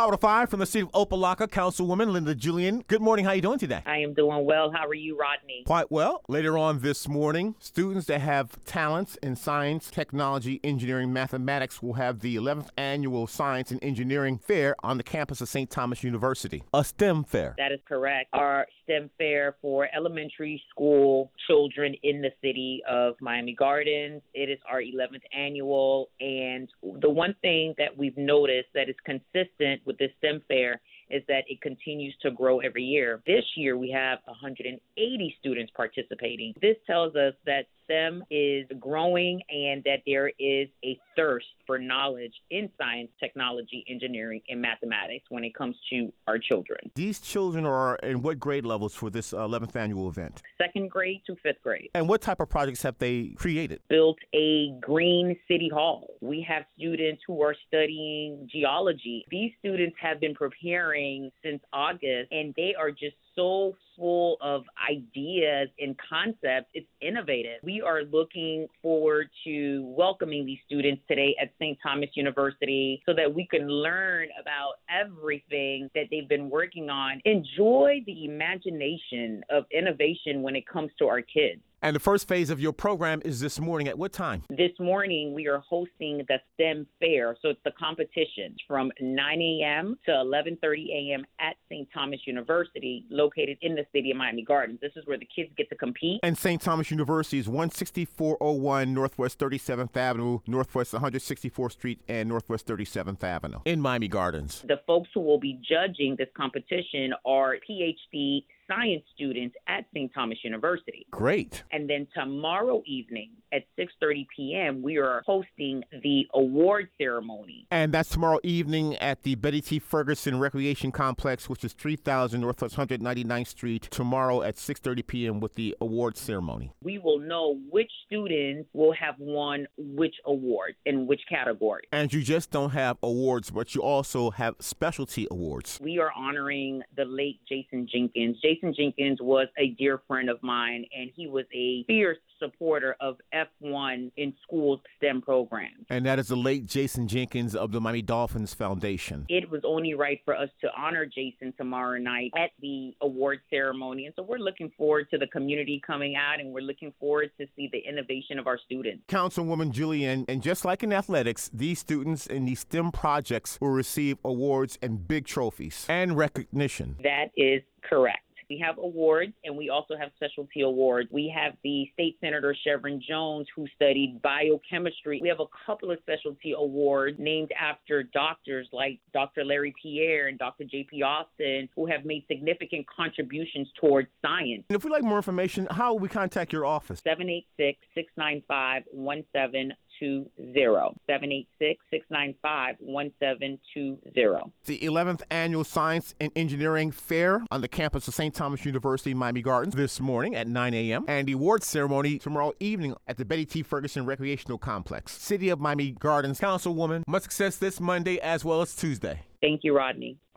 Howard of Five from the city of Opelika, Councilwoman Linda Julien. Good morning. How are you doing today? I am doing well. How are you, Rodney? Quite well. Later on this morning, students that have talents in science, technology, engineering, mathematics will have the 11th annual Science and Engineering Fair on the campus of St. Thomas University, a STEM fair. That is correct. Our STEM fair for elementary school children in the city of Miami Gardens. It is our 11th annual. And the one thing that we've noticed that is consistent with this STEM fair is that it continues to grow every year. This year we have 180 students participating. This tells us that STEM is growing and that there is a thirst for knowledge in science, technology, engineering, and mathematics when it comes to our children. These children are in what grade levels for this 11th annual event? Second grade to fifth grade. And what type of projects have they created? Built a green city hall. We have students who are studying geology. These students have been preparing since August and they are just so full of ideas and concepts. It's innovative. We are looking forward to welcoming these students today at St. Thomas University so that we can learn about everything that they've been working on. Enjoy the imagination of innovation when it comes to our kids. And the first phase of your program is this morning at what time? This morning, we are hosting the STEM Fair. So it's the competition from 9 a.m. to 11:30 a.m. at St. Thomas University, located in the city of Miami Gardens. This is where the kids get to compete. And St. Thomas University is 16401 Northwest 37th Avenue, Northwest 164th Street, and Northwest 37th Avenue in Miami Gardens. The folks who will be judging this competition are PhD science students at St. Thomas University. Great. And then tomorrow evening at 6:30 p.m. we are hosting the award ceremony. And that's tomorrow evening at the Betty T. Ferguson Recreation Complex, which is 3000 Northwest 199th Street, tomorrow at 6:30 p.m. with the award ceremony. We will know which students will have won which award in which category. And you just don't have awards, but you also have specialty awards. We are honoring the late Jason Jenkins. Jason Jenkins was a dear friend of mine and he was a fierce supporter of F1 in schools STEM programs. And that is the late Jason Jenkins of the Miami Dolphins Foundation. It was only right for us to honor Jason tomorrow night at the award ceremony. And so we're looking forward to the community coming out and we're looking forward to see the innovation of our students. Councilwoman Julien, and just like in athletics, these students in these STEM projects will receive awards and big trophies and recognition. That is correct. We have awards and we also have specialty awards. We have the State Senator Shevrin Jones who studied biochemistry. We have a couple of specialty awards named after doctors like Dr. Larry Pierre and Dr. J.P. Austin who have made significant contributions towards science. And if we'd like more information, how will we contact your office? 786 695 1720. 786 695 1720. The 11th Annual Science and Engineering Fair on the campus of St. Thomas University, Miami Gardens, this morning at 9 a.m. And the award ceremony tomorrow evening at the Betty T. Ferguson Recreational Complex. City of Miami Gardens Councilwoman, much success this Monday as well as Tuesday. Thank you, Rodney.